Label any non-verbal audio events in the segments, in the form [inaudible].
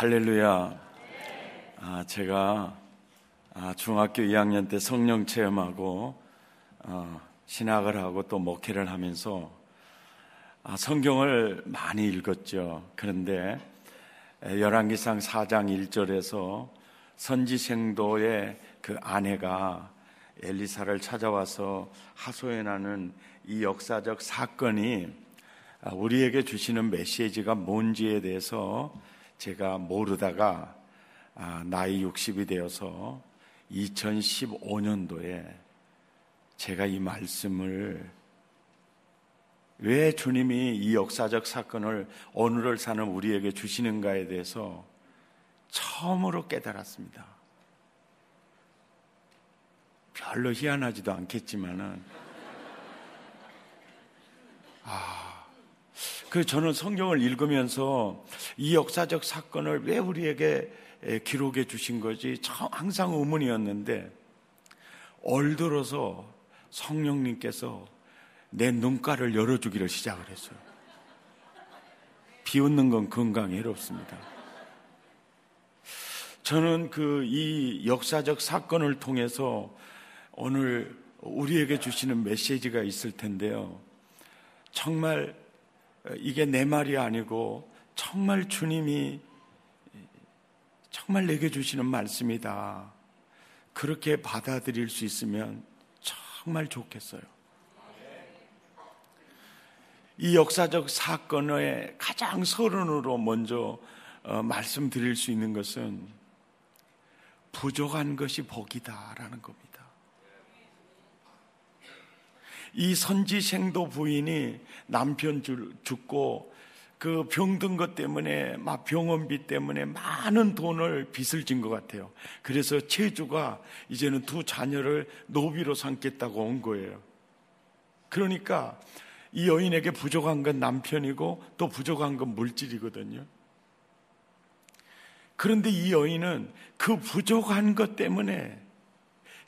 할렐루야. 아, 제가 아, 중학교 2학년 때 성령 체험하고 어, 신학을 하고 또 목회를 하면서 아, 성경을 많이 읽었죠. 그런데 열왕기상 4장 1절에서 선지생도의 그 아내가 엘리사를 찾아와서 하소연하는 이 역사적 사건이 아, 우리에게 주시는 메시지가 뭔지에 대해서 제가 모르다가 아, 나이 60이 되어서 2015년도에 제가 이 말씀을 왜 주님이 이 역사적 사건을 오늘을 사는 우리에게 주시는가에 대해서 처음으로 깨달았습니다. 별로 희한하지도 않겠지만은 아, 그 저는 성경을 읽으면서 이 역사적 사건을 왜 우리에게 기록해 주신 거지 항상 의문이었는데 올 들어서 성령님께서 내 눈가를 열어주기를 시작을 했어요. 비웃는 건 건강에 해롭습니다. 저는 그 이 역사적 사건을 통해서 오늘 우리에게 주시는 메시지가 있을 텐데요. 정말 이게 내 말이 아니고 정말 주님이 정말 내게 주시는 말씀이다. 그렇게 받아들일 수 있으면 정말 좋겠어요. 이 역사적 사건의 가장 서론으로 먼저 어, 말씀드릴 수 있는 것은 부족한 것이 복이다라는 겁니다. 이 선지 생도 부인이 남편 죽고 그 병든 것 때문에 막 병원비 때문에 많은 돈을 빚을 진 것 같아요. 그래서 체주가 이제는 두 자녀를 노비로 삼겠다고 온 거예요. 그러니까 이 여인에게 부족한 건 남편이고 또 부족한 건 물질이거든요. 그런데 이 여인은 그 부족한 것 때문에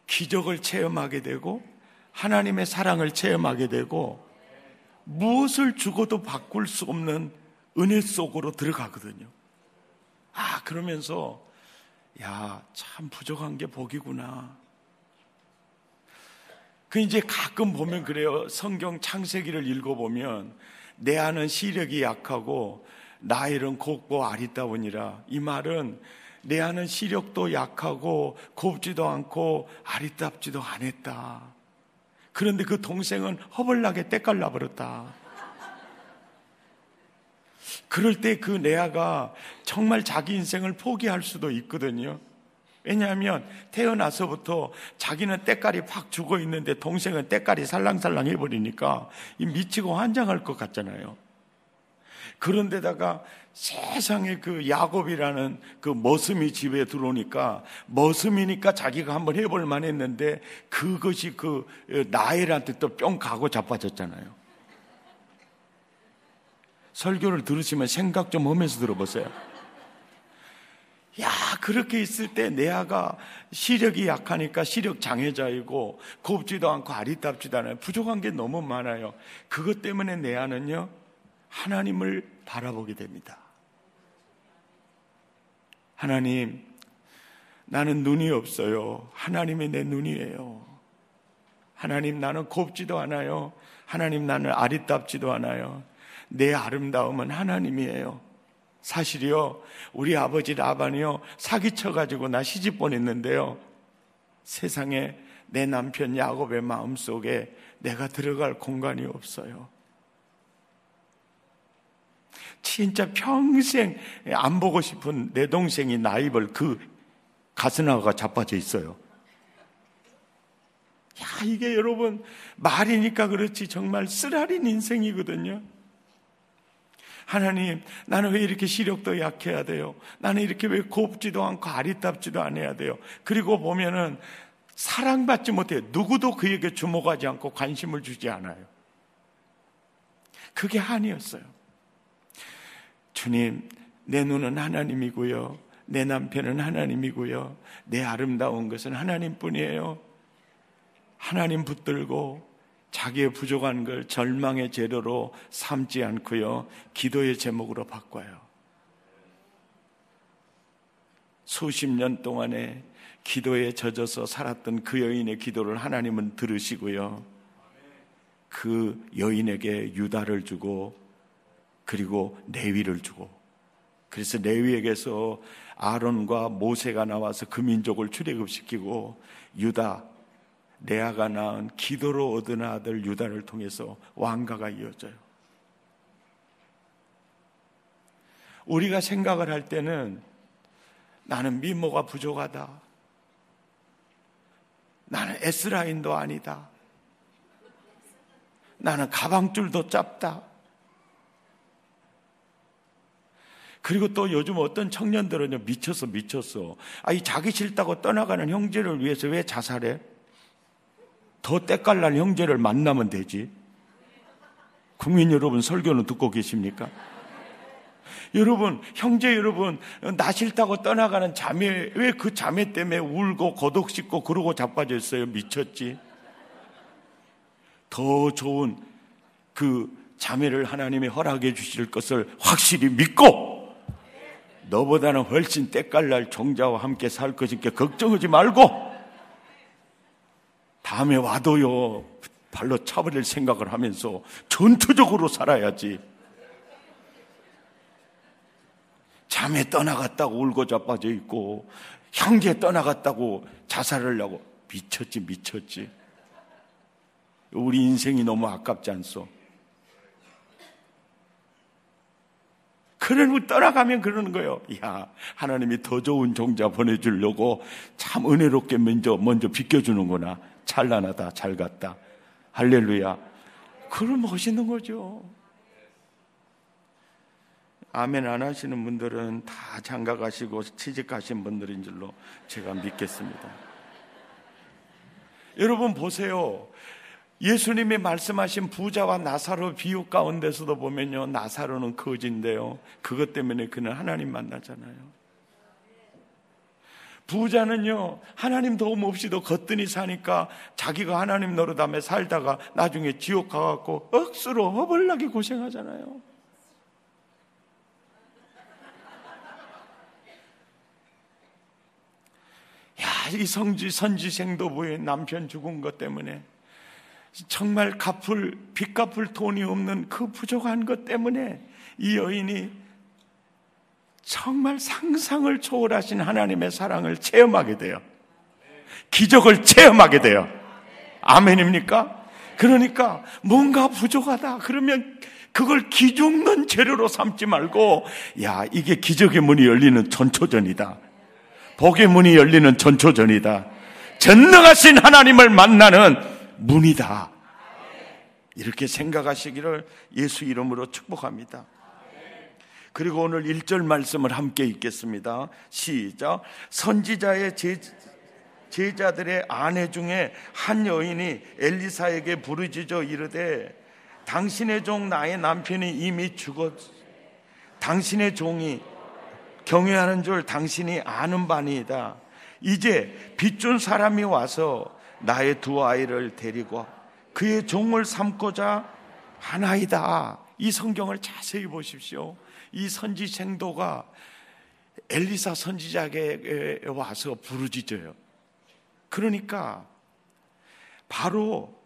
기적을 체험하게 되고 하나님의 사랑을 체험하게 되고 무엇을 주고도 바꿀 수 없는 은혜 속으로 들어가거든요. 아, 그러면서, 야, 참 부족한 게 복이구나. 그 이제 가끔 보면 그래요. 성경 창세기를 읽어보면 내 안은 시력이 약하고 나일은 곱고 아리따우니라. 이 말은 내 안은 시력도 약하고 곱지도 않고 아리따지도 않았다. 그런데 그 동생은 허벌나게 때깔나 버렸다. 그럴 때 그 레아가 정말 자기 인생을 포기할 수도 있거든요. 왜냐하면 태어나서부터 자기는 때깔이 팍 죽어 있는데 동생은 때깔이 살랑살랑 해버리니까 미치고 환장할 것 같잖아요. 그런데다가 세상에 그 야곱이라는 그 머슴이 집에 들어오니까 머슴이니까 자기가 한번 해볼 만 했는데 그것이 그 나엘한테 또 뿅 가고 자빠졌잖아요. 설교를 들으시면 생각 좀 하면서 들어보세요. 야, 그렇게 있을 때 내아가 시력이 약하니까 시력 장애자이고 곱지도 않고 아리답지도 않아요. 부족한 게 너무 많아요. 그것 때문에 내아는요, 하나님을 바라보게 됩니다. 하나님, 나는 눈이 없어요. 하나님의 내 눈이에요. 하나님, 나는 곱지도 않아요. 하나님, 나는 아리답지도 않아요. 내 아름다움은 하나님이에요. 사실이요, 우리 아버지 라반이요, 사기쳐가지고 나 시집 보냈는데요. 세상에 내 남편 야곱의 마음 속에 내가 들어갈 공간이 없어요. 진짜 평생 안 보고 싶은 내 동생이 나입을 그 가스나가 자빠져 있어요. 야, 이게 여러분, 말이니까 그렇지 정말 쓰라린 인생이거든요. 하나님, 나는 왜 이렇게 시력도 약해야 돼요? 나는 이렇게 왜 곱지도 않고 아리답지도 않아야 돼요? 그리고 보면은 사랑받지 못해요. 누구도 그에게 주목하지 않고 관심을 주지 않아요. 그게 한이었어요. 주님, 내 눈은 하나님이고요. 내 남편은 하나님이고요. 내 아름다운 것은 하나님뿐이에요. 하나님 붙들고 자기의 부족한 걸 절망의 재료로 삼지 않고요. 기도의 제목으로 바꿔요. 수십 년 동안에 기도에 젖어서 살았던 그 여인의 기도를 하나님은 들으시고요. 그 여인에게 유다를 주고 그리고 내위를 주고 그래서 레위에게서 아론과 모세가 나와서 그 민족을 출애굽시키고 유다 레아가 낳은 기도로 얻은 아들 유다를 통해서 왕가가 이어져요. 우리가 생각을 할 때는 나는 미모가 부족하다. 나는 S라인도 아니다. 나는 가방줄도 짧다. 그리고 또 요즘 어떤 청년들은요, 미쳤어, 미쳤어. 아, 이 자기 싫다고 떠나가는 형제를 위해서 왜 자살해? 더 때깔날 형제를 만나면 되지. 국민 여러분 설교는 듣고 계십니까? 여러분, 형제 여러분, 나 싫다고 떠나가는 자매, 왜 그 자매 때문에 울고 고독 씻고 그러고 자빠져 있어요? 미쳤지? 더 좋은 그 자매를 하나님이 허락해 주실 것을 확실히 믿고 너보다는 훨씬 때깔 날 종자와 함께 살 것이니까 걱정하지 말고 다음에 와도요 발로 차버릴 생각을 하면서 전투적으로 살아야지. 잠에 떠나갔다고 울고 자빠져 있고 형제 떠나갔다고 자살을 하고 미쳤지 미쳤지. 우리 인생이 너무 아깝지 않소? 그러고 떠나가면 그러는 거예요. 야, 하나님이 더 좋은 종자 보내주려고 참 은혜롭게 먼저, 먼저 비켜주는구나. 찬란하다, 잘 갔다. 할렐루야. 그럼 멋있는 거죠. 아멘 안 하시는 분들은 다 장가 가시고 취직 가신 분들인 줄로 제가 믿겠습니다. 여러분 보세요. 예수님이 말씀하신 부자와 나사로 비유 가운데서도 보면요. 나사로는 거지인데요. 그것 때문에 그는 하나님 만나잖아요. 부자는요, 하나님 도움 없이도 거뜬히 사니까 자기가 하나님 노릇하며 살다가 나중에 지옥 가갖고 억수로 허벌나게 고생하잖아요. 야, 이 성지, 선지생도부의 남편 죽은 것 때문에 정말 갚을, 빚 갚을 돈이 없는 그 부족한 것 때문에 이 여인이 정말 상상을 초월하신 하나님의 사랑을 체험하게 돼요. 기적을 체험하게 돼요. 아멘입니까? 그러니까 뭔가 부족하다. 그러면 그걸 기죽는 재료로 삼지 말고, 야, 이게 기적의 문이 열리는 전초전이다. 복의 문이 열리는 전초전이다. 전능하신 하나님을 만나는 문이다. 이렇게 생각하시기를 예수 이름으로 축복합니다. 그리고 오늘 1절 말씀을 함께 읽겠습니다. 시작. 선지자의 제, 자들의 아내 중에 한 여인이 엘리사에게 부르짖어 이르되 당신의 종 나의 남편이 이미 죽었 당신의 종이 경외하는 줄 당신이 아는 바니이다. 이제 빚준 사람이 와서 나의 두 아이를 데리고 그의 종을 삼고자 하나이다. 이 성경을 자세히 보십시오. 이 선지 생도가 엘리사 선지자에게 와서 부르짖어요. 그러니까 바로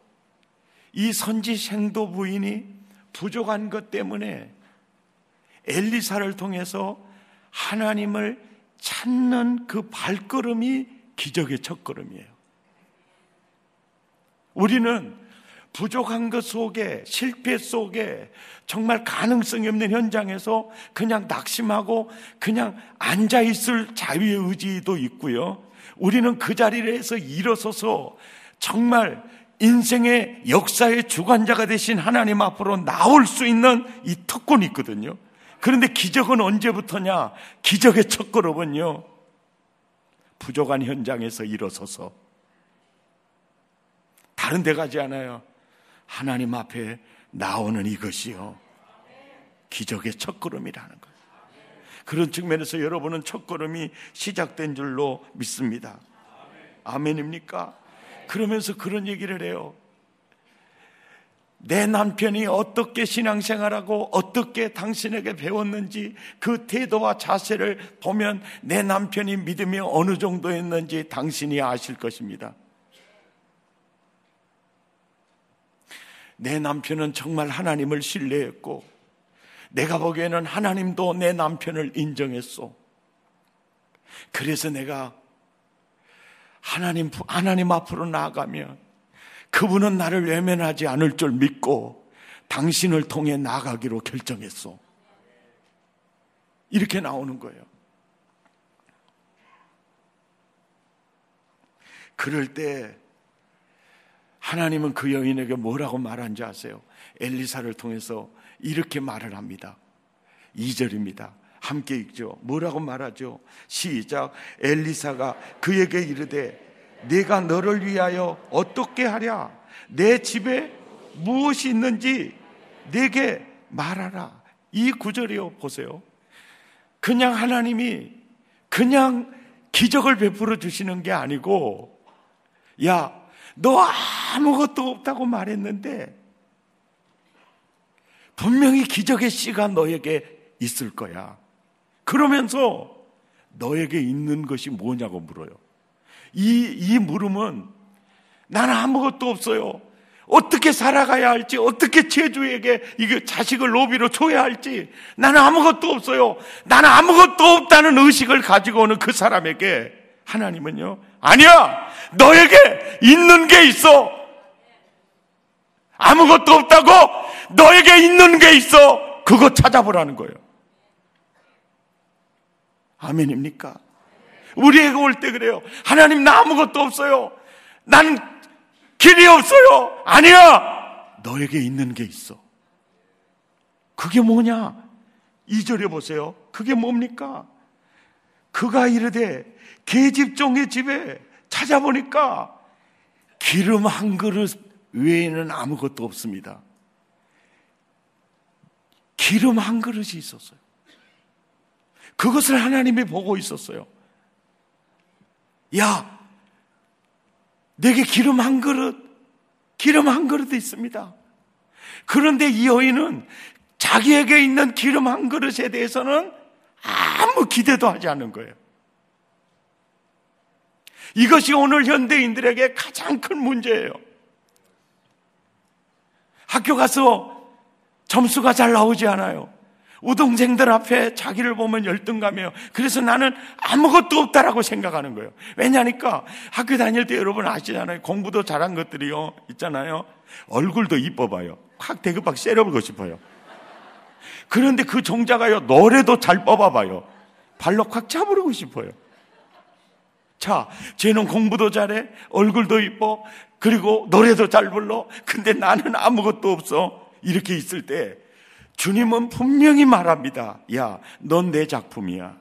이 선지 생도 부인이 부족한 것 때문에 엘리사를 통해서 하나님을 찾는 그 발걸음이 기적의 첫걸음이에요. 우리는 부족한 것 속에, 실패 속에, 정말 가능성이 없는 현장에서 그냥 낙심하고 그냥 앉아있을 자유의 의지도 있고요. 우리는 그 자리에서 일어서서 정말 인생의 역사의 주관자가 되신 하나님 앞으로 나올 수 있는 이 특권이 있거든요. 그런데 기적은 언제부터냐? 기적의 첫 걸음은요. 부족한 현장에서 일어서서 다른 데 가지 않아요. 하나님 앞에 나오는 이것이요. 기적의 첫걸음이라는 거예요. 그런 측면에서 여러분은 첫걸음이 시작된 줄로 믿습니다. 아멘입니까? 그러면서 그런 얘기를 해요. 내 남편이 어떻게 신앙생활하고 어떻게 당신에게 배웠는지 그 태도와 자세를 보면 내 남편이 믿음이 어느 정도였는지 당신이 아실 것입니다. 내 남편은 정말 하나님을 신뢰했고 내가 보기에는 하나님도 내 남편을 인정했어. 그래서 내가 하나님, 하나님 앞으로 나아가면 그분은 나를 외면하지 않을 줄 믿고 당신을 통해 나가기로 결정했어. 이렇게 나오는 거예요. 그럴 때 하나님은 그 여인에게 뭐라고 말한지 아세요? 엘리사를 통해서 이렇게 말을 합니다. 2절입니다. 함께 읽죠. 뭐라고 말하죠? 시작. 엘리사가 그에게 이르되 내가 너를 위하여 어떻게 하랴? 내 집에 무엇이 있는지 내게 말하라. 이 구절이요. 보세요. 그냥 하나님이 그냥 기적을 베풀어 주시는 게 아니고 야, 너 아무것도 없다고 말했는데 분명히 기적의 씨가 너에게 있을 거야. 그러면서 너에게 있는 것이 뭐냐고 물어요. 이, 이 물음은 나는 아무것도 없어요. 어떻게 살아가야 할지, 어떻게 제주에게 이게 자식을 노비로 줘야 할지, 나는 아무것도 없어요. 나는 아무것도 없다는 의식을 가지고 오는 그 사람에게 하나님은요, 아니야! 너에게 있는 게 있어! 아무것도 없다고 너에게 있는 게 있어! 그거 찾아보라는 거예요. 아멘입니까? 우리에게 올 때 그래요. 하나님 나 아무것도 없어요. 난 길이 없어요. 아니야. 너에게 있는 게 있어. 그게 뭐냐? 2절에 보세요. 그게 뭡니까? 그가 이르되 계집종의 집에 찾아보니까 기름 한 그릇 외에는 아무것도 없습니다. 기름 한 그릇이 있었어요. 그것을 하나님이 보고 있었어요. 야, 내게 기름 한 그릇, 기름 한 그릇 있습니다. 그런데 이 여인은 자기에게 있는 기름 한 그릇에 대해서는 아무 기대도 하지 않는 거예요. 이것이 오늘 현대인들에게 가장 큰 문제예요. 학교 가서 점수가 잘 나오지 않아요. 우동생들 앞에 자기를 보면 열등감이에요. 그래서 나는 아무것도 없다라고 생각하는 거예요. 왜냐니까 학교 다닐 때 여러분 아시잖아요. 공부도 잘한 것들이요. 있잖아요. 얼굴도 이뻐 봐요. 확 대급박 세려보고 싶어요. 그런데 그 종자가요. 노래도 잘 뽑아 봐요. 발로 콱 차부르고 싶어요. 자, 쟤는 공부도 잘해. 얼굴도 이뻐. 그리고 노래도 잘 불러. 근데 나는 아무것도 없어. 이렇게 있을 때 주님은 분명히 말합니다. 야, 넌 내 작품이야.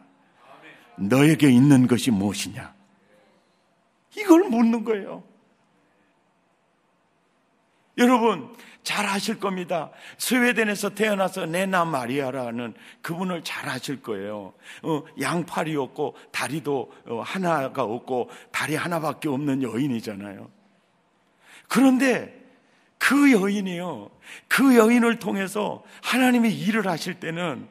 너에게 있는 것이 무엇이냐? 이걸 묻는 거예요. 여러분, 잘 아실 겁니다. 스웨덴에서 태어나서 네나 마리아라는 그분을 잘 아실 거예요. 어, 양팔이 없고 다리도 어, 하나가 없고 다리 하나밖에 없는 여인이잖아요. 그런데 그 여인이요. 그 여인을 통해서 하나님이 일을 하실 때는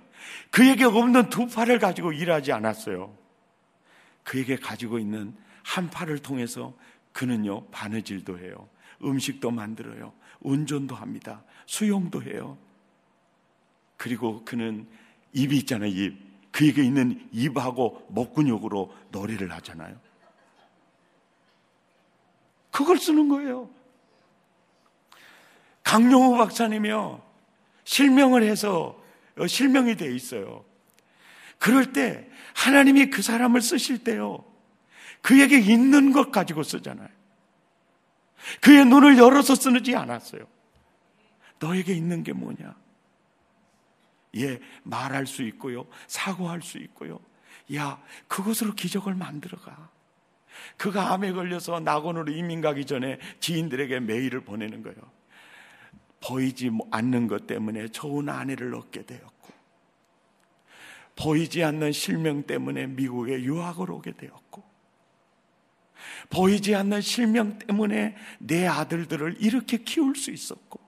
그에게 없는 두 팔을 가지고 일하지 않았어요. 그에게 가지고 있는 한 팔을 통해서 그는요, 바느질도 해요. 음식도 만들어요. 운전도 합니다. 수용도 해요. 그리고 그는 입이 있잖아요, 입. 그에게 있는 입하고 목 근육으로 노래를 하잖아요. 그걸 쓰는 거예요. 강용호 박사님이요. 실명을 해서 어, 실명이 돼 있어요. 그럴 때 하나님이 그 사람을 쓰실 때요. 그에게 있는 것 가지고 쓰잖아요. 그의 눈을 열어서 쓰지 않았어요. 너에게 있는 게 뭐냐? 예, 말할 수 있고요. 사고할 수 있고요. 야, 그것으로 기적을 만들어가. 그가 암에 걸려서 낙원으로 이민 가기 전에 지인들에게 메일을 보내는 거예요. 보이지 않는 것 때문에 좋은 아내를 얻게 되었고, 보이지 않는 실명 때문에 미국에 유학을 오게 되었고, 보이지 않는 실명 때문에 내 아들들을 이렇게 키울 수 있었고,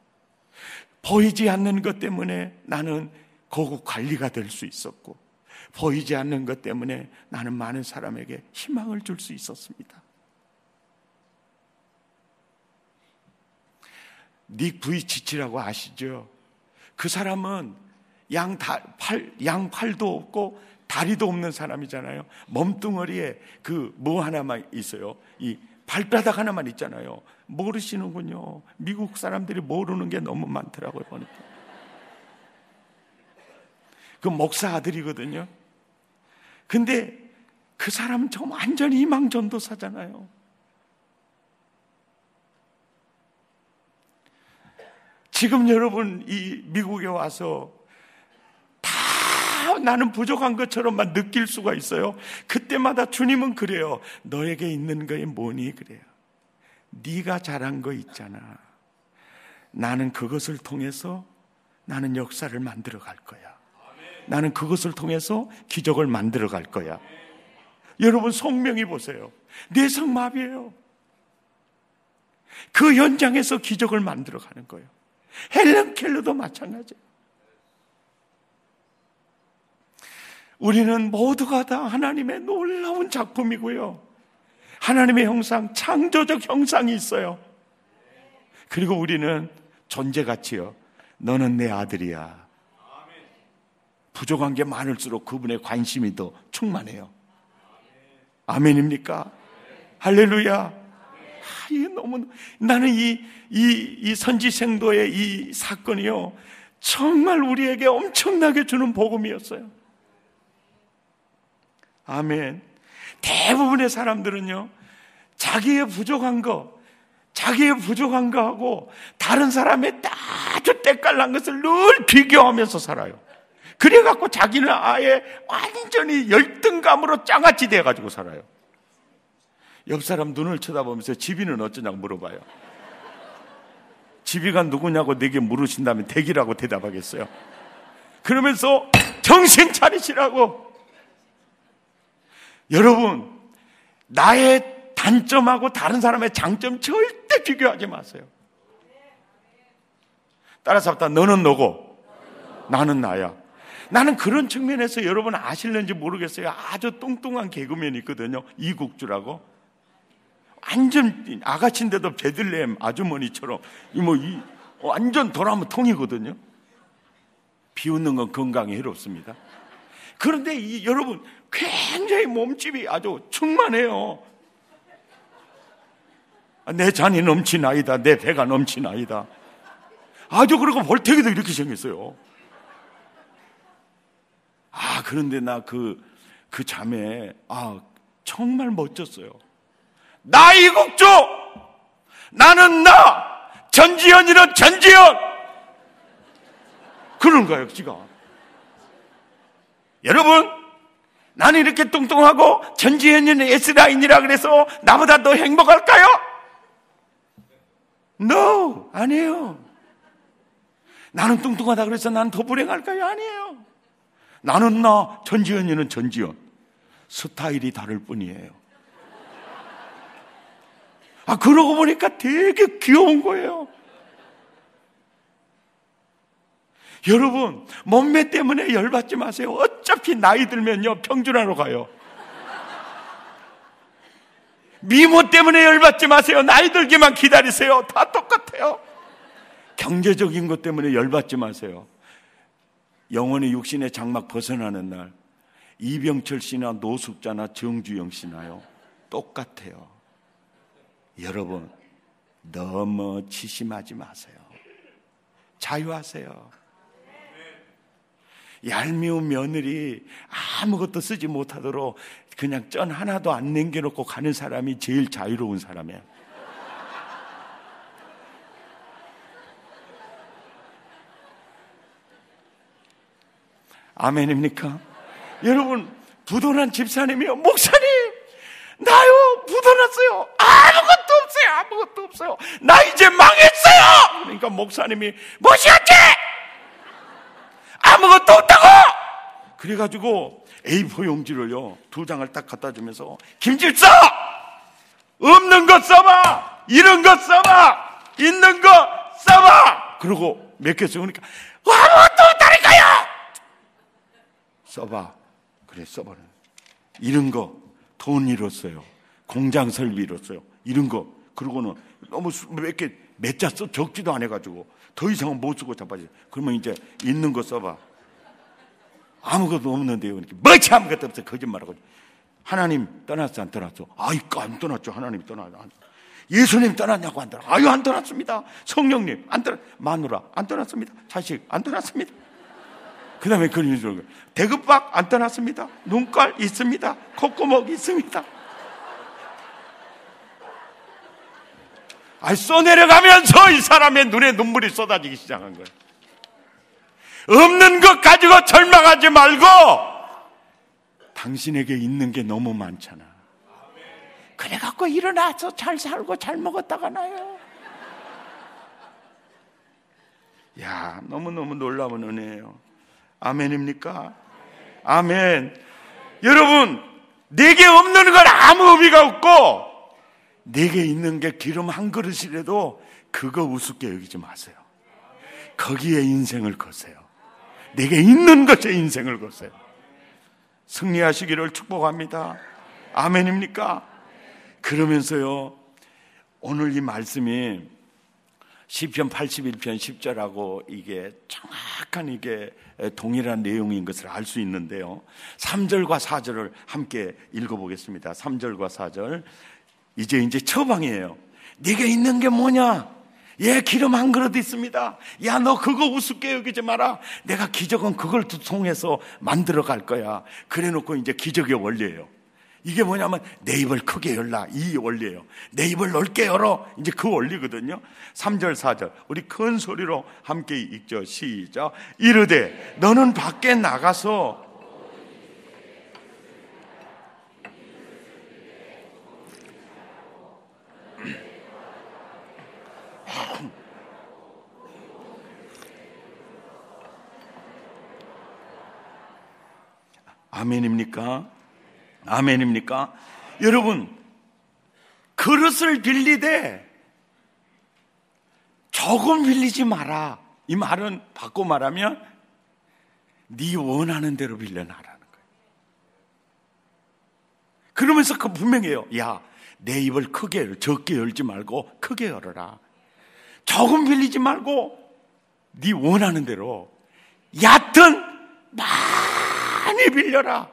보이지 않는 것 때문에 나는 고급 관리가 될 수 있었고, 보이지 않는 것 때문에 나는 많은 사람에게 희망을 줄 수 있었습니다. 닉 부이치치라고 아시죠? 그 사람은 양 다, 팔, 양 팔도 없고 다리도 없는 사람이잖아요. 몸뚱어리에 그 뭐 하나만 있어요. 이 발바닥 하나만 있잖아요. 모르시는군요. 미국 사람들이 모르는 게 너무 많더라고요, 보니까. 그 목사 아들이거든요. 근데 그 사람은 정 완전히 희망 전도사잖아요. 지금 여러분 이 미국에 와서 다 나는 부족한 것처럼만 느낄 수가 있어요. 그때마다 주님은 그래요. 너에게 있는 거에 뭐니 그래요. 네가 잘한 거 있잖아. 나는 그것을 통해서 나는 역사를 만들어 갈 거야. 나는 그것을 통해서 기적을 만들어 갈 거야. 여러분 성명이 보세요. 뇌성마비예요. 그 현장에서 기적을 만들어 가는 거예요. 헬렌 켈러도 마찬가지예요. 우리는 모두가 다 하나님의 놀라운 작품이고요. 하나님의 형상, 창조적 형상이 있어요. 그리고 우리는 존재 가치요. 너는 내 아들이야. 부족한 게 많을수록 그분의 관심이 더 충만해요. 아멘입니까? 할렐루야. 아, 이게 너무, 나는 이, 이, 이 선지생도의 이 사건이요. 정말 우리에게 엄청나게 주는 복음이었어요. 아멘. 대부분의 사람들은요, 자기의 부족한 거, 자기의 부족한 거 하고 다른 사람의 아주 때깔난 것을 늘 비교하면서 살아요. 그래갖고 자기는 아예 완전히 열등감으로 짱아찌 돼가지고 살아요. 옆 사람 눈을 쳐다보면서 집이는 어쩌냐고 물어봐요. 집이가 누구냐고 내게 물으신다면 대기라고 대답하겠어요. 그러면서 정신 차리시라고. 여러분, 나의 단점하고 다른 사람의 장점 절대 비교하지 마세요. 따라서 합다 너는 너고 나는 나야. 나는 그런 측면에서 여러분 아실는지 모르겠어요. 아주 뚱뚱한 개그맨이 있거든요. 이국주라고. 완전 아가씨인데도 베들레헴 아주머니처럼 뭐 이, 완전 돌아면 통이거든요. 비웃는 건 건강에 해롭습니다. 그런데 이, 여러분 굉장히 몸집이 아주 충만해요. 내 잔이 넘치나이다. 내 배가 넘치나이다. 아주 그러고 볼테기도 이렇게 생겼어요. 아, 그런데 나 그, 그 자매, 아, 정말 멋졌어요. 나 이국주! 나는 나! 전지현이는 전지현! 그런 거예요, 지가. 여러분, 나는 이렇게 뚱뚱하고 전지현이는 S라인이라 그래서 나보다 더 행복할까요? No! 아니에요. 나는 뚱뚱하다 그래서 난 더 불행할까요? 아니에요. 나는 나, 전지현이는 전지현. 스타일이 다를 뿐이에요. 아, 그러고 보니까 되게 귀여운 거예요. 여러분, 몸매 때문에 열받지 마세요. 어차피 나이 들면요, 평준화로 가요. 미모 때문에 열받지 마세요. 나이 들기만 기다리세요. 다 똑같아요. 경제적인 것 때문에 열받지 마세요. 영원히 육신의 장막 벗어나는 날, 이병철 씨나 노숙자나 정주영 씨나요. 똑같아요. 여러분, 너무 치심하지 마세요. 자유하세요. 얄미운 며느리 아무것도 쓰지 못하도록 그냥 전 하나도 안 남겨놓고 가는 사람이 제일 자유로운 사람이야. 아멘입니까? 여러분, 부도난 집사님이요. 목사님, 나요, 부도났어요. 아무것도 없어요. 아무것도 없어요. 나 이제 망했어요! 그러니까 목사님이, 무엇이었지? 아무것도 없다고! 그래가지고 A4 용지를요, 두 장을 딱 갖다 주면서, 김질서! 없는 것 써봐! 이런 것 써봐! 있는 것 써봐! 써봐! 그러고 몇개 써보니까 아무것도 없다니까요! 써봐. 그래, 써봐는. 이런 거, 돈 잃었어요. 공장 설비 잃었어요. 이런 거. 그러고는 너무 몇 개, 몇 자 써, 적지도 안 해가지고 더 이상은 못 쓰고 자빠지. 그러면 이제 있는 거 써봐. 아무것도 없는데요. 이렇게 뭐지 아무것도 없어. 거짓말하고. 하나님 떠났어, 안 떠났어? 아이까 안 떠났죠. 하나님 떠났어. 예수님 떠났냐고 안 떠났 아유, 안 떠났습니다. 성령님, 안 떠났, 마누라, 안 떠났습니다. 자식, 안 떠났습니다. 그 다음에 그런 줄 대급박 안 떠났습니다. 눈깔 있습니다. 콧구멍 있습니다. 아, 써내려가면서 이 사람의 눈에 눈물이 쏟아지기 시작한 거예요. 없는 것 가지고 절망하지 말고 당신에게 있는 게 너무 많잖아. 그래갖고 일어나서 잘 살고 잘 먹었다가 나요. 야, 너무너무 놀라운 은혜예요. 아멘입니까? 아멘. 여러분, 내게 없는 건 아무 의미가 없고, 내게 있는 게 기름 한 그릇이라도 그거 우습게 여기지 마세요. 거기에 인생을 거세요. 내게 있는 것에 인생을 거세요. 승리하시기를 축복합니다. 아멘입니까? 그러면서요, 오늘 이 말씀이 시편 81편 10절하고 이게 정확한 이게 동일한 내용인 것을 알 수 있는데요. 3절과 4절을 함께 읽어보겠습니다. 3절과 4절. 이제 이제 처방이에요. 네게 있는 게 뭐냐? 예, 기름 한 그릇 있습니다. 야, 너 그거 우습게 여기지 마라. 내가 기적은 그걸 통해서 만들어 갈 거야. 그래 놓고 이제 기적의 원리예요. 이게 뭐냐면 내 입을 크게 열라. 이 원리예요. 내 입을 넓게 열어. 이제 그 원리거든요. 3절, 4절. 우리 큰 소리로 함께 읽죠. 시작. 이르되 너는 밖에 나가서 아멘입니까? 아멘입니까? 여러분, 그릇을 빌리되 조금 빌리지 마라. 이 말은 바꿔 말하면 네 원하는 대로 빌려놔라는 거예요. 그러면서 그 분명해요. 야, 내 입을 크게 적게 열지 말고 크게 열어라. 조금 빌리지 말고 네 원하는 대로 얕은 많이 빌려라.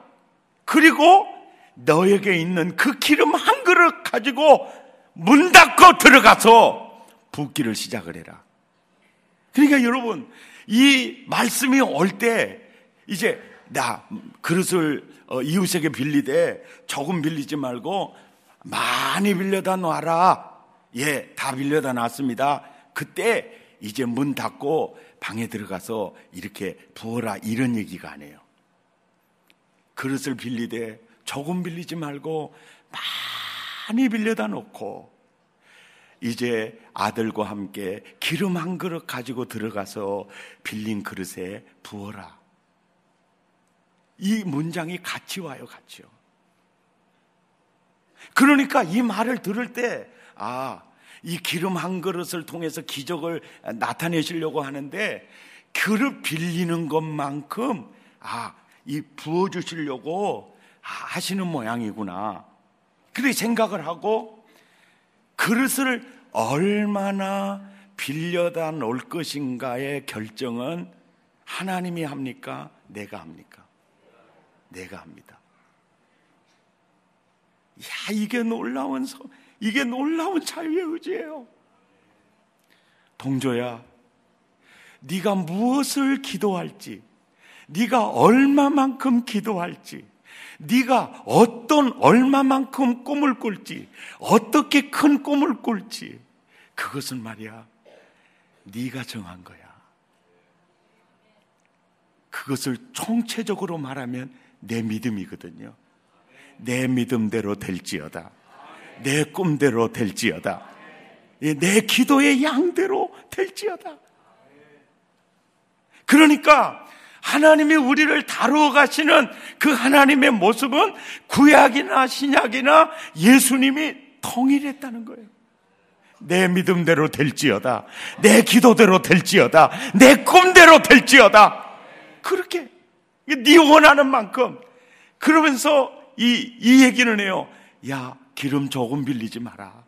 그리고 너에게 있는 그 기름 한 그릇 가지고 문 닫고 들어가서 붓기를 시작을 해라. 그러니까 여러분, 이 말씀이 올 때 이제 나 그릇을 어, 이웃에게 빌리되 조금 빌리지 말고 많이 빌려다 놔라. 예, 다 빌려다 놨습니다. 그때 이제 문 닫고 방에 들어가서 이렇게 부어라 이런 얘기가 아니에요. 그릇을 빌리되 조금 빌리지 말고 많이 빌려다 놓고 이제 아들과 함께 기름 한 그릇 가지고 들어가서 빌린 그릇에 부어라. 이 문장이 같이 와요, 같이요. 그러니까 이 말을 들을 때, 아, 이 기름 한 그릇을 통해서 기적을 나타내시려고 하는데, 그릇 빌리는 것만큼, 아, 이 부어 주시려고 하시는 모양이구나. 그렇게 생각을 하고 그릇을 얼마나 빌려다 놓을 것인가의 결정은 하나님이 합니까? 내가 합니까? 내가 합니다. 야, 이게 놀라운, 이게 놀라운 자유의 의지예요. 동조야, 네가 무엇을 기도할지, 네가 얼마만큼 기도할지, 네가 어떤 얼마만큼 꿈을 꿀지 어떻게 큰 꿈을 꿀지 그것은 말이야 네가 정한 거야. 그것을 총체적으로 말하면 내 믿음이거든요. 내 믿음대로 될지어다. 내 꿈대로 될지어다. 내 기도의 양대로 될지어다. 그러니까 하나님이 우리를 다루어 가시는 그 하나님의 모습은 구약이나 신약이나 예수님이 통일했다는 거예요. 내 믿음대로 될지어다. 내 기도대로 될지어다. 내 꿈대로 될지어다. 그렇게 네 원하는 만큼 그러면서 이, 이 얘기는 해요. 야, 기름 조금 빌리지 마라.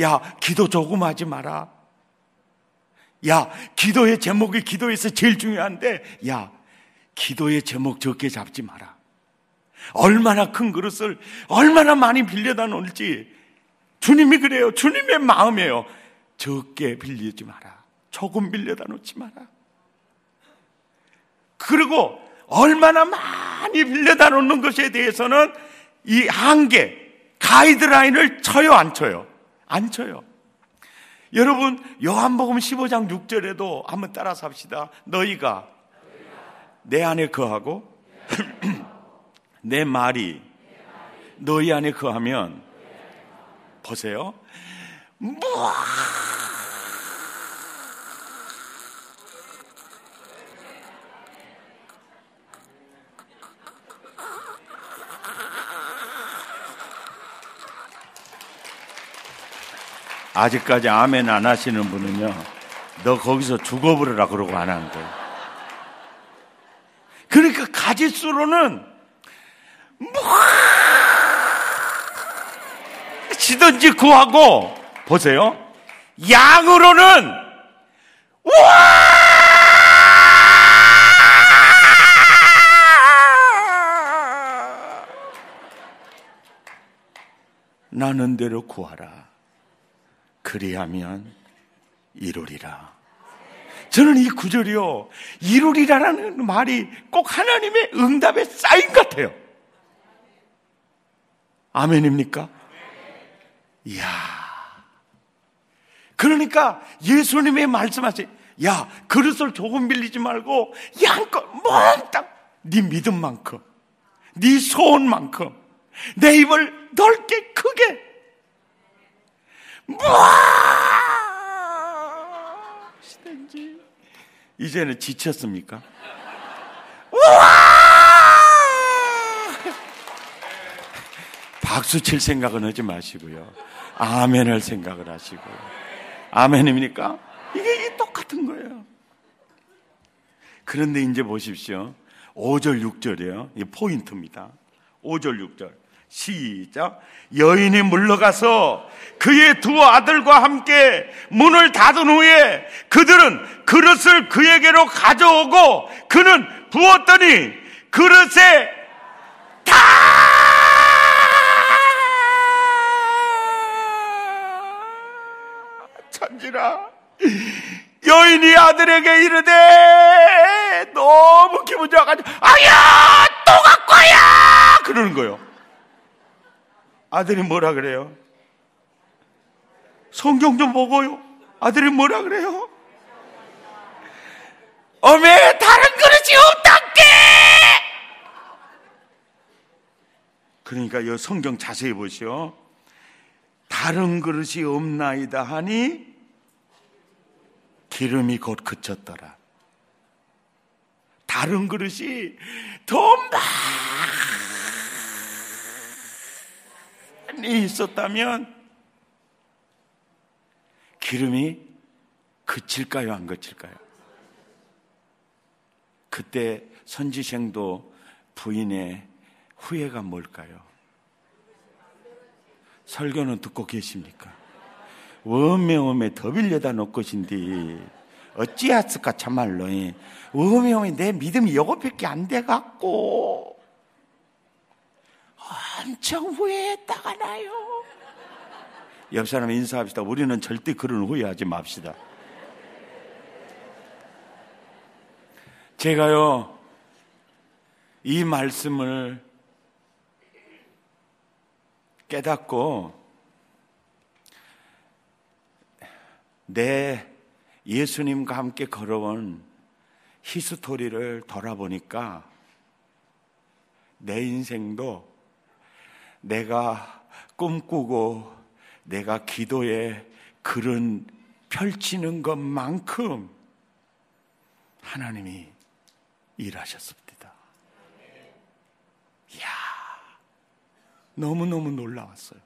야, 기도 조금 하지 마라. 야, 기도의 제목이 기도에서 제일 중요한데, 야, 기도의 제목 적게 잡지 마라. 얼마나 큰 그릇을 얼마나 많이 빌려다 놓을지 주님이 그래요. 주님의 마음이에요. 적게 빌리지 마라. 조금 빌려다 놓지 마라. 그리고 얼마나 많이 빌려다 놓는 것에 대해서는 이 한계, 가이드라인을 쳐요, 안 쳐요? 안 쳐요. 여러분, 요한복음 15장 6절에도 한번 따라서 합시다. 너희가 내 안에 거하고 [clears throat] 내 말이 너희 안에 거하면 보세요. 뭐아 직까지 아멘 안 하시는 분은요, 너 거기서 죽어버려라 그러고 안 하는 거예요. 그러니까 가짓수로는 뭐 시든지 구하고 보세요. 양으로는 와 나는 대로 구하라. 그리하면 이루리라. 저는 이 구절이요, 이루리라라는 말이 꼭 하나님의 응답에 쌓인 것 같아요. 아멘입니까? 이야. 그러니까 예수님의 말씀하신, 야, 그릇을 조금 빌리지 말고, 양껏 몽땅, 네 믿음만큼, 네 소원만큼, 내 입을 넓게 크게 무엇이든지 이제는 지쳤습니까? 박수 칠 생각은 하지 마시고요. 아멘 할 생각을 하시고. 아멘입니까? 이게 똑같은 거예요. 그런데 이제 보십시오. 5절, 6절이에요. 이 포인트입니다. 5절, 6절. 시작. 여인이 물러가서 그의 두 아들과 함께 문을 닫은 후에 그들은 그릇을 그에게로 가져오고 그는 부었더니 그릇에 다 천지라 여인이 아들에게 이르되 너무 기분 좋아가지고 아야 또 갖고 야 그러는 거예요. 아들이 뭐라 그래요? 성경 좀 보고요. 아들이 뭐라 그래요? 어메 다른 그릇이 없단게 그러니까 이 성경 자세히 보시오. 다른 그릇이 없나이다 하니 기름이 곧 그쳤더라. 다른 그릇이 더 많이 있었다면 기름이 그칠까요? 안 그칠까요? 그때 선지생도 부인의 후회가 뭘까요? 설교는 듣고 계십니까? 워메워메 더 빌려다 놓을 것인데 어찌하을까 참말로 워메워메 내 믿음이 요거밖에 안 돼갖고 엄청 후회했다가 나요. 옆 사람 인사합시다. 우리는 절대 그런 후회하지 맙시다. 제가요, 이 말씀을 깨닫고 내 예수님과 함께 걸어온 히스토리를 돌아보니까 내 인생도 내가 꿈꾸고 내가 기도에 글은 펼치는 것만큼 하나님이 일하셨습니다. 이야, 너무너무 놀라웠어요.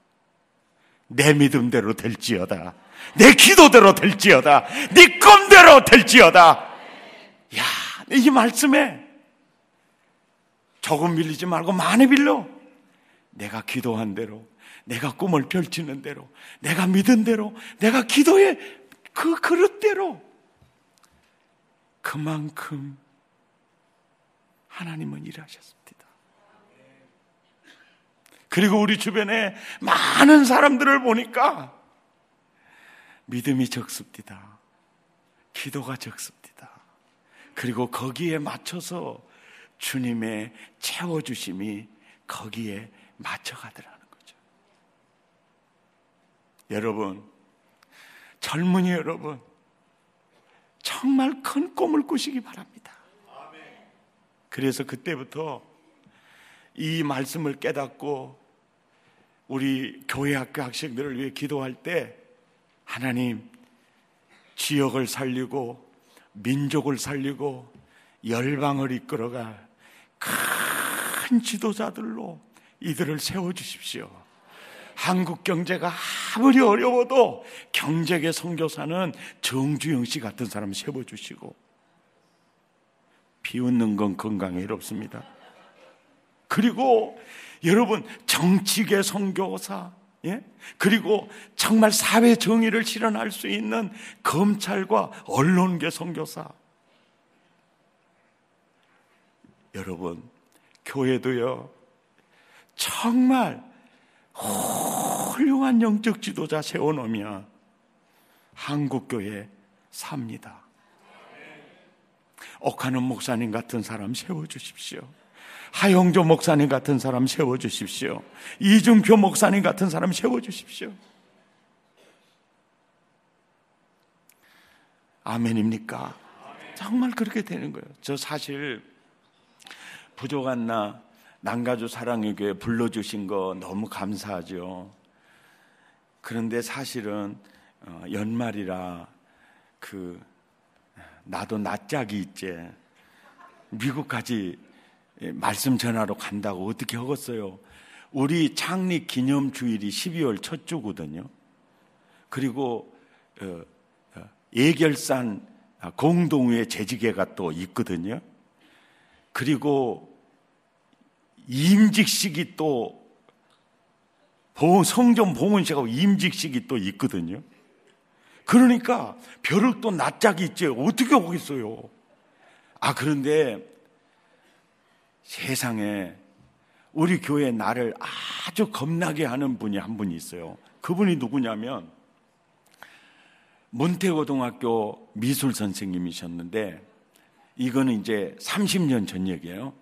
내 믿음대로 될지어다. 내 기도대로 될지어다. 네 꿈대로 될지어다. 야, 이 말씀에 조금 빌리지 말고 많이 빌려. 내가 기도한 대로, 내가 꿈을 펼치는 대로, 내가 믿은 대로, 내가 기도의 그 그릇대로 그만큼 하나님은 일하셨습니다. 그리고 우리 주변에 많은 사람들을 보니까 믿음이 적습니다. 기도가 적습니다. 그리고 거기에 맞춰서 주님의 채워주심이 거기에 맞춰가더라는 거죠. 여러분, 젊은이 여러분, 정말 큰 꿈을 꾸시기 바랍니다. 그래서 그때부터 이 말씀을 깨닫고 우리 교회 학교 학생들을 위해 기도할 때 하나님 지역을 살리고 민족을 살리고 열방을 이끌어갈 큰 지도자들로 이들을 세워 주십시오. 한국 경제가 아무리 어려워도 경제계 선교사는 정주영 씨 같은 사람 세워 주시고 비웃는 건 건강에 이롭습니다. 그리고 여러분 정치계 선교사 예? 그리고 정말 사회 정의를 실현할 수 있는 검찰과 언론계 선교사 여러분 교회도요 정말 훌륭한 영적 지도자 세워놓으면 한국교회 삽니다. 옥하는 목사님 같은 사람 세워주십시오. 하영조 목사님 같은 사람 세워주십시오. 이준표 목사님 같은 사람 세워주십시오. 아멘입니까? 정말 그렇게 되는 거예요. 저 사실 부족한 나 남가주 사랑의 교회 불러주신 거 너무 감사하죠. 그런데 사실은 어, 연말이라 그 나도 낯짝이 있지 미국까지 예, 말씀 전하러 간다고 어떻게 하겠어요? 우리 창립 기념 주일이 12월 첫 주거든요. 그리고 어, 어, 예결산 공동회 재직회가 또 있거든요. 그리고 임직식이 또 성전 봉헌식하고 임직식이 또 있거든요. 그러니까 벼룩도 낯짝이 있지 어떻게 오겠어요? 아 그런데 세상에 우리 교회 나를 아주 겁나게 하는 분이 한 분이 있어요. 그분이 누구냐면 문태고등학교 미술 선생님이셨는데 이거는 이제 30년 전 얘기예요.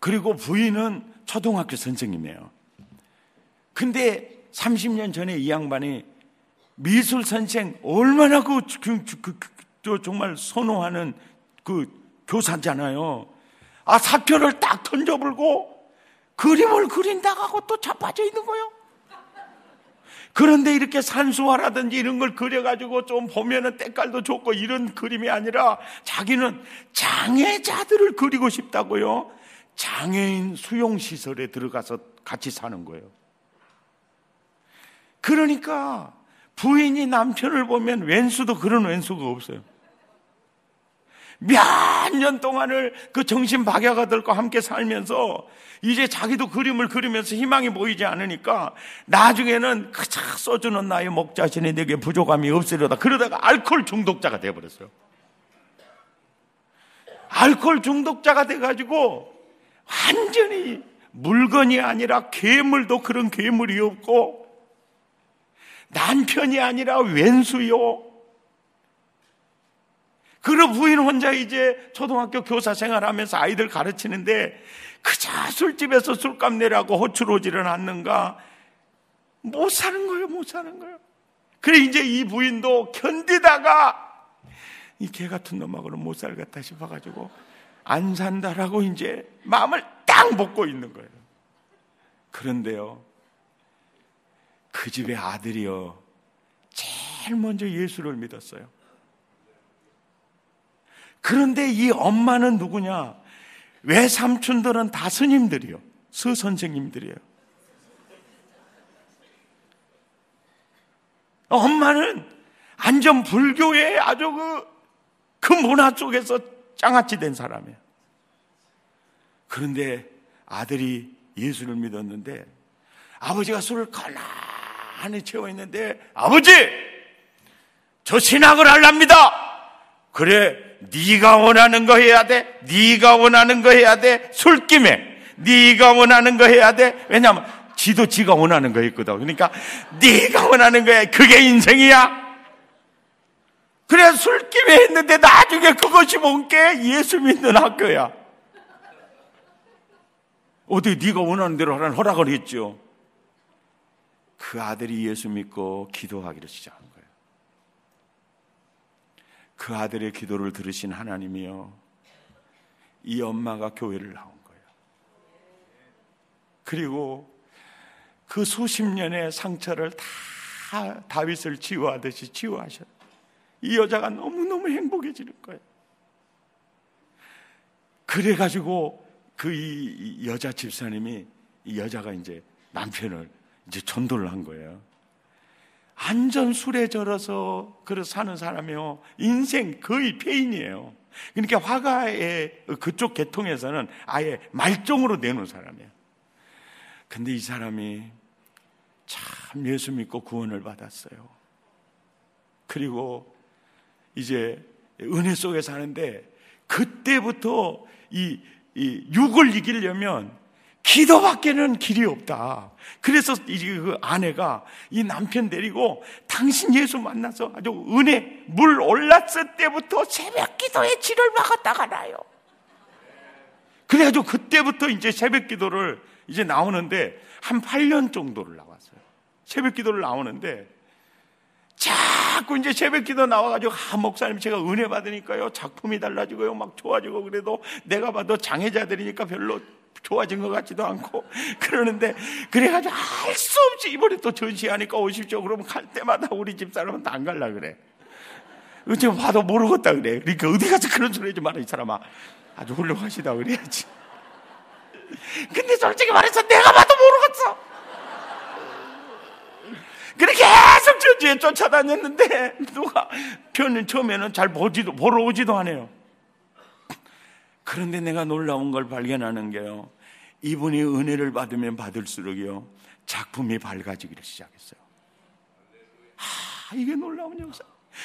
그리고 부인은 초등학교 선생님이에요. 근데 30년 전에 이 양반이 미술 선생 얼마나 그, 그, 그, 그 정말 선호하는 그 교사잖아요. 아, 사표를 딱 던져불고 그림을 그린다고 또 자빠져 있는 거예요. 그런데 이렇게 산수화라든지 이런 걸 그려가지고 좀 보면은 때깔도 좋고 이런 그림이 아니라 자기는 장애자들을 그리고 싶다고요. 장애인 수용시설에 들어가서 같이 사는 거예요. 그러니까 부인이 남편을 보면 왼수도 그런 왼수가 없어요. 몇 년 동안을 그 정신 박약아들과 함께 살면서 이제 자기도 그림을 그리면서 희망이 보이지 않으니까 나중에는 그차 써주는 나의 목 자신이 내게 부족함이 없으려다 그러다가 알코올 중독자가 되어버렸어요. 알코올 중독자가 돼가지고 완전히 물건이 아니라 괴물도 그런 괴물이 없고 남편이 아니라 왼수요. 그러 부인 혼자 이제 초등학교 교사 생활하면서 아이들 가르치는데 그저 술집에서 술값 내라고 호출오지를 않는가? 못 사는 거예요, 못 사는 거예요. 그래 이제 이 부인도 견디다가 이 개 같은 놈하고는 못 살겠다 싶어가지고 안 산다라고 이제 마음을 딱 먹고 있는 거예요. 그런데요, 그 집의 아들이요, 제일 먼저 예수를 믿었어요. 그런데 이 엄마는 누구냐? 외삼촌들은 다 스님들이요. 서선생님들이에요. 엄마는 안전 불교의 아주 그, 그 문화 속에서 장아찌 된 사람이에요. 그런데 아들이 예수를 믿었는데 아버지가 술을 가난히 채워 있는데 아버지 저 신학을 할랍니다. 그래 네가 원하는 거 해야 돼. 네가 원하는 거 해야 돼. 술김에 네가 원하는 거 해야 돼. 왜냐하면 지도 지가 원하는 거 있거든. 그러니까 네가 원하는 거야. 그게 인생이야. 그래 술김에 했는데 나중에 그것이 뭔게 예수 믿는 학교야. 어떻게 네가 원하는 대로 하라는 허락을 했죠. 그 아들이 예수 믿고 기도하기를 시작한 거예요. 그 아들의 기도를 들으신 하나님이요. 이 엄마가 교회를 나온 거예요. 그리고 그 수십 년의 상처를 다 다윗을 치유하듯이 치유하셨. 이 여자가 너무너무 행복해지는 거예요. 그래가지고 그 이 여자 집사님이 이 여자가 이제 남편을 이제 전도를 한 거예요. 안전 술에 절어서 그래 사는 사람이요. 인생 거의 폐인이에요. 그러니까 화가의 그쪽 계통에서는 아예 말종으로 내놓은 사람이에요. 근데 이 사람이 참 예수 믿고 구원을 받았어요. 그리고 이제 은혜 속에 사는데 그때부터 이, 이 육을 이기려면 기도밖에는 길이 없다. 그래서 그 아내가 이 남편 데리고 당신 예수 만나서 아주 은혜 물 올랐을 때부터 새벽 기도에 지를 막았다가 나요. 그래가지고 그때부터 이제 새벽 기도를 이제 나오는데 한 8년 정도를 나왔어요. 새벽 기도를 나오는데 자꾸 이제 새벽 기도 나와가지고, 아, 목사님 제가 은혜 받으니까요. 작품이 달라지고요. 막 좋아지고 그래도 내가 봐도 장애자들이니까 별로 좋아진 것 같지도 않고 [laughs] 그러는데 그래가지고 할수 없이 이번에 또 전시하니까 오십시오. 그러면 갈 때마다 우리 집 사람은 안 갈라 그래. 지금 봐도 모르겠다 그래. 그러니까 어디 가서 그런 소리 하지 마라 이 사람아. 아주 훌륭하시다 그래야지. [laughs] 근데 솔직히 말해서 내가 봐도 모르겠어. 그렇게 계속 저주에 쫓아다녔는데 [laughs] 누가 표는 처음에는 잘 보지도 보러 오지도 않아요. 그런데 내가 놀라운 걸 발견하는 게요. 이분이 은혜를 받으면 받을수록요 작품이 밝아지기를 시작했어요. 아 이게 놀라운 역사.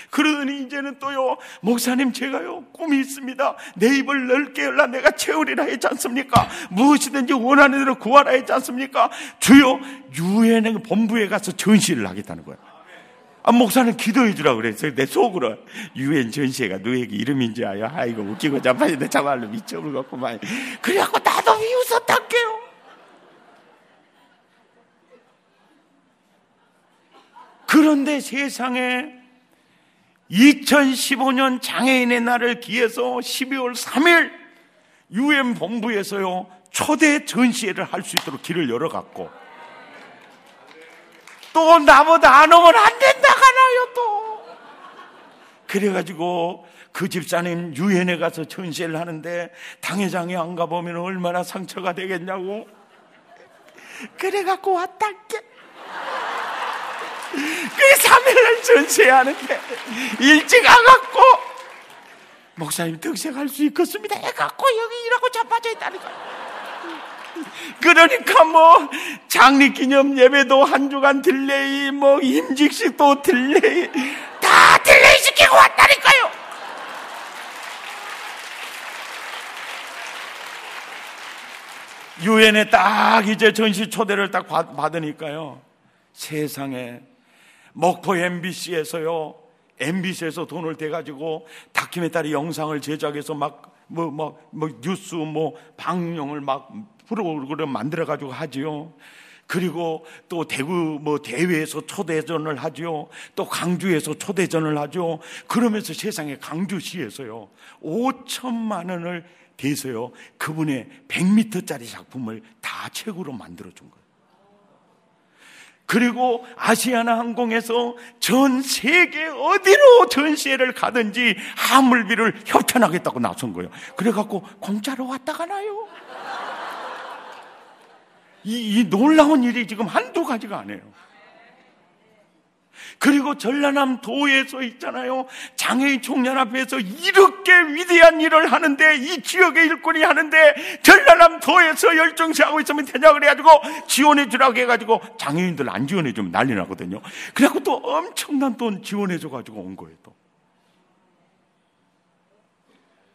그러더니 이제는 또요, 목사님 제가요, 꿈이 있습니다. 내 입을 넓게 열라 내가 채우리라 했지 않습니까? 무엇이든지 원하는 대로 구하라 했지 않습니까? 주요, 유엔의 본부에 가서 전시를 하겠다는 거예요. 아, 목사는 기도해 주라 그랬어요. 내 속으로. 유엔 전시회가 누에게 이름인지 아요. 아이고, 웃기고 자빠진데 참말로 미쳐버렸구만. 그래갖고 나도 비웃었다게요. 그런데 세상에 2015년 장애인의 날을 기해서 12월 3일 유엔 본부에서요 초대 전시회를 할 수 있도록 길을 열어갔고. 또 나보다 안 오면 안 된다가나요 또. 그래가지고 그 집사님 유엔에 가서 전시회를 하는데 당회장이 안 가보면 얼마나 상처가 되겠냐고. 그래갖고 왔다께 그 3일을 전시하는데 일찍 안갖고 목사님 득색할 수 있겠습니다. 해갖고 여기 일하고 자빠져 있다는 거야 그러니까 뭐 장립기념 예배도 한 주간 딜레이 뭐 임직식도 딜레이 다 딜레이 시키고 왔다니까요. 유엔에 딱 이제 전시 초대를 딱 받으니까요. 세상에 목포 MBC에서요, MBC에서 돈을 대가지고 다큐멘터리 영상을 제작해서 막, 뭐, 뭐, 뭐, 뉴스, 뭐, 방영을 막 프로그램 만들어가지고 하지요. 그리고 또 대구 뭐 대회에서 초대전을 하죠. 또 강주에서 초대전을 하죠. 그러면서 세상에 강주시에서요. 5천만 원을 대서요. 그분의 100m짜리 작품을 다 책으로 만들어 준 거예요. 그리고 아시아나 항공에서 전 세계 어디로 전시회를 가든지 화물비를 협찬하겠다고 나선 거예요. 그래갖고 공짜로 왔다 가나요? 이, 이 놀라운 일이 지금 한두 가지가 아니에요. 그리고 전라남 도에서 있잖아요. 장애인 총련 앞에서 이렇게 위대한 일을 하는데 이 지역의 일꾼이 하는데 전라남 도에서 열정시하고 있으면 되냐 그래가지고 지원해 주라고 해가지고 장애인들 안 지원해 주면 난리 나거든요. 그래갖고 또 엄청난 돈 지원해 줘가지고 온 거예요 또.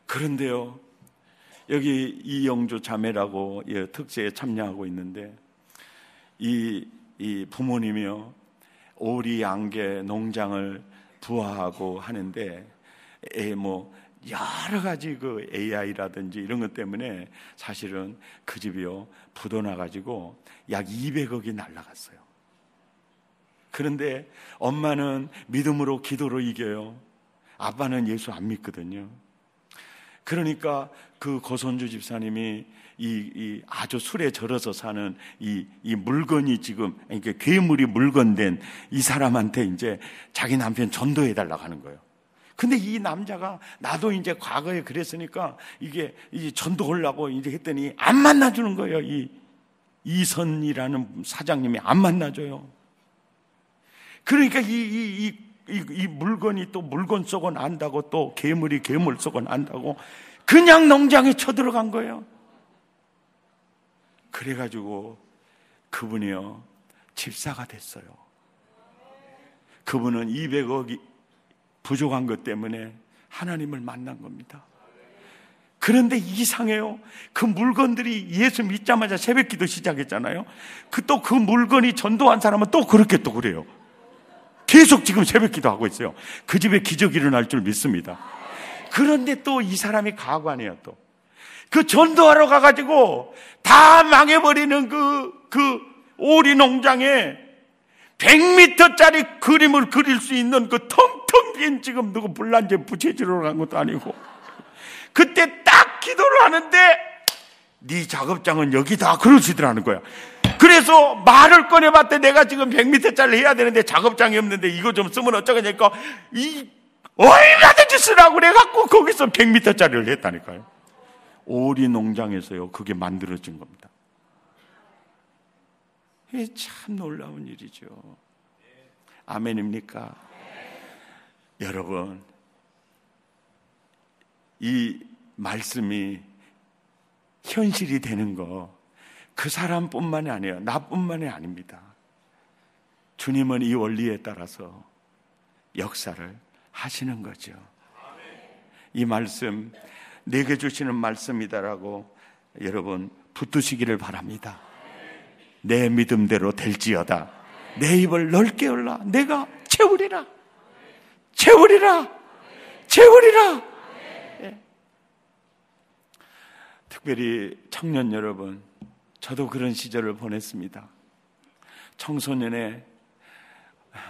그런데요. 여기 이영조 자매라고 예, 특세에 참여하고 있는데 이, 이 부모님이요 오리 양계 농장을 부화하고 하는데 에, 뭐 여러 가지 그 AI라든지 이런 것 때문에 사실은 그 집이요 부도 나 가지고 약 200억이 날라갔어요. 그런데 엄마는 믿음으로 기도로 이겨요. 아빠는 예수 안 믿거든요. 그러니까 그 고선주 집사님이 이, 이 아주 술에 절어서 사는 이, 이 물건이 지금, 그러니까 괴물이 물건된 이 사람한테 이제 자기 남편 전도해 달라고 하는 거예요. 근데 이 남자가 나도 이제 과거에 그랬으니까 이게 이제 전도하려고 이제 했더니 안 만나주는 거예요. 이 이선이라는 사장님이 안 만나줘요. 그러니까 이, 이, 이, 이, 이 물건이 또 물건 쏘고 난다고 또 괴물이 괴물 쏘고 난다고 그냥 농장에 쳐들어간 거예요. 그래가지고 그분이요, 집사가 됐어요. 그분은 200억이 부족한 것 때문에 하나님을 만난 겁니다. 그런데 이상해요. 그 물건들이 예수 믿자마자 새벽 기도 시작했잖아요. 그 또그 그 물건이 전도한 사람은 또 그렇게 또 그래요. 계속 지금 새벽 기도 하고 있어요. 그 집에 기적이 일어날 줄 믿습니다. 그런데 또 이 사람이 가관이에요, 또. 그 전도하러 가가지고 다 망해버리는 그, 그 오리 농장에 100m짜리 그림을 그릴 수 있는 그 텅텅 빈 지금 누구 불난제 부채질로 간 것도 아니고 그때 딱 기도를 하는데 네 작업장은 여기다 그러시더라는 거야. 그래서 말을 꺼내봤대 내가 지금 100m짜리 해야 되는데 작업장이 없는데 이거 좀 쓰면 어쩌겠냐니까 이 얼마든지 쓰라고 그래갖고 거기서 100m짜리를 했다니까요. 오리 농장에서요, 그게 만들어진 겁니다. 이게 참 놀라운 일이죠. 아멘입니까? 여러분, 이 말씀이 현실이 되는 거, 그 사람뿐만이 아니에요. 나뿐만이 아닙니다. 주님은 이 원리에 따라서 역사를 하시는 거죠. 이 말씀 내게 주시는 말씀이다라고 여러분 붙드시기를 바랍니다. 내 믿음대로 될지어다. 내 입을 넓게 열라. 내가 채우리라. 채우리라. 채우리라. 예. 특별히 청년 여러분, 저도 그런 시절을 보냈습니다. 청소년의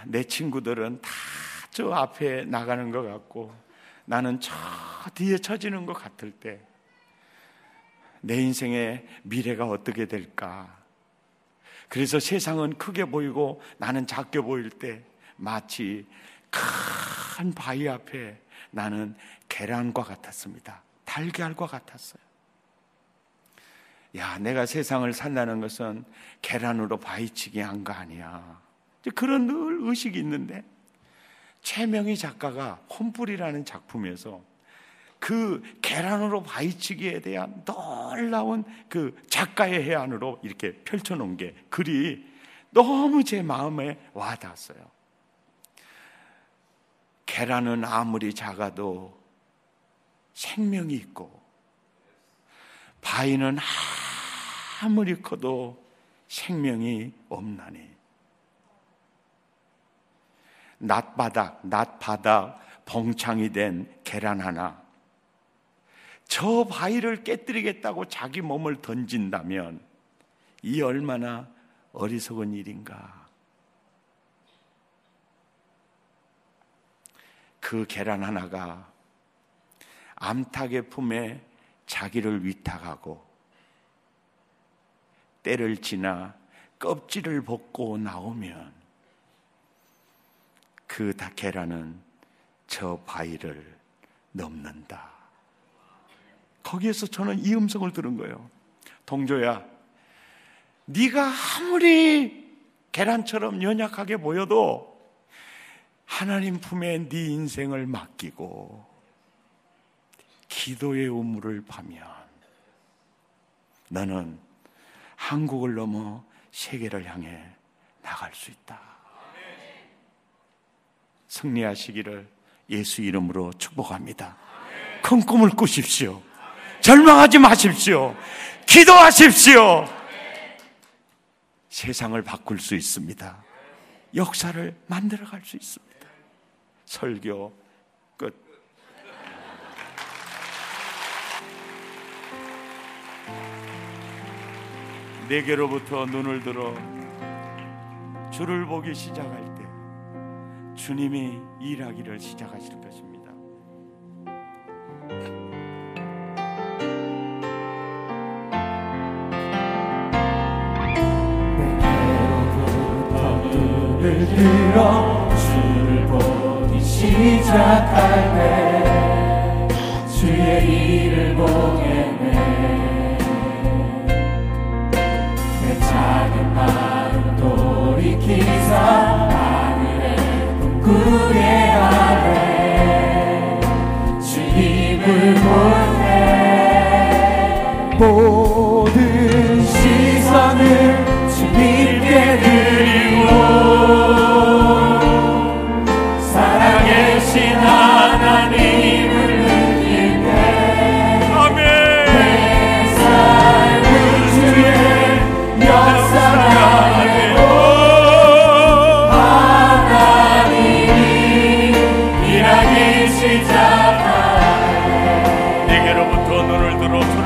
내 친구들은 다 저 앞에 나가는 것 같고 나는 저 뒤에 처지는 것 같을 때 내 인생의 미래가 어떻게 될까? 그래서 세상은 크게 보이고 나는 작게 보일 때 마치 큰 바위 앞에 나는 계란과 같았습니다. 달걀과 같았어요. 야, 내가 세상을 산다는 것은 계란으로 바위치기 한 거 아니야. 그런 늘 의식이 있는데 최명희 작가가 홈불이라는 작품에서 그 계란으로 바위치기에 대한 놀라운 그 작가의 해안으로 이렇게 펼쳐놓은 게 글이 너무 제 마음에 와닿았어요. 계란은 아무리 작아도 생명이 있고 바위는 아무리 커도 생명이 없나니 낮바닥, 낮바닥 봉창이 된 계란 하나 저 바위를 깨뜨리겠다고 자기 몸을 던진다면 이 얼마나 어리석은 일인가. 그 계란 하나가 암탉의 품에 자기를 위탁하고 때를 지나 껍질을 벗고 나오면 그 다케라는 저 바위를 넘는다. 거기에서 저는 이 음성을 들은 거예요. 동조야, 네가 아무리 계란처럼 연약하게 보여도 하나님 품에 네 인생을 맡기고 기도의 우물을 파면 너는 한국을 넘어 세계를 향해 나갈 수 있다. 승리하시기를 예수 이름으로 축복합니다. 큰 꿈을 꾸십시오. 절망하지 마십시오. 기도하십시오. 세상을 바꿀 수 있습니다. 역사를 만들어 갈 수 있습니다. 설교 끝. 내게로부터 눈을 들어 주를 보기 시작할 주님이 일하기를 시작하실 것입니다. 기사 노래하네 주님을 little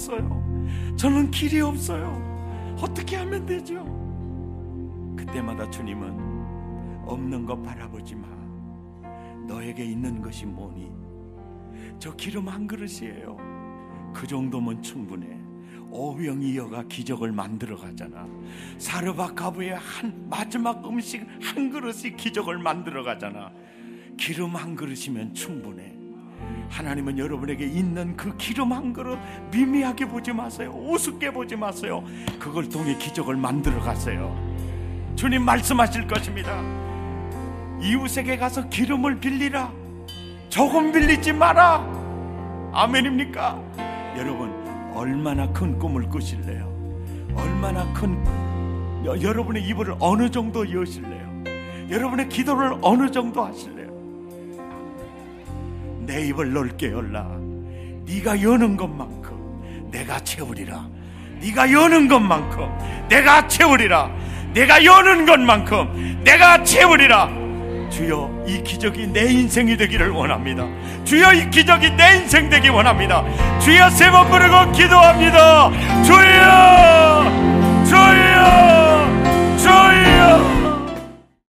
저 망했어요. 저는 길이 없어요. 어떻게 하면 되죠? 그때마다 주님은 없는 것 바라보지 마. 너에게 있는 것이 뭐니? 저 기름 한 그릇이에요. 그 정도면 충분해. 오병이어가 기적을 만들어 가잖아. 사르바카부의 한 마지막 음식 한 그릇이 기적을 만들어 가잖아. 기름 한 그릇이면 충분해. 하나님은 여러분에게 있는 그 기름 한 그릇 미미하게 보지 마세요. 우습게 보지 마세요. 그걸 통해 기적을 만들어 가세요. 주님 말씀하실 것입니다. 이웃에게 가서 기름을 빌리라. 조금 빌리지 마라. 아멘입니까? 여러분, 얼마나 큰 꿈을 꾸실래요? 얼마나 큰 여, 여러분의 입을 어느 정도 여실래요? 여러분의 기도를 어느 정도 하실래요? 내 입을 넓게 열라. 네가 여는 것만큼 내가 채우리라. 네가 여는 것만큼 내가 채우리라. 내가 여는 것만큼 내가 채우리라. 주여 이 기적이 내 인생이 되기를 원합니다. 주여 이 기적이 내 인생 되기 원합니다. 주여 세 번 부르고 기도합니다. 주여 주여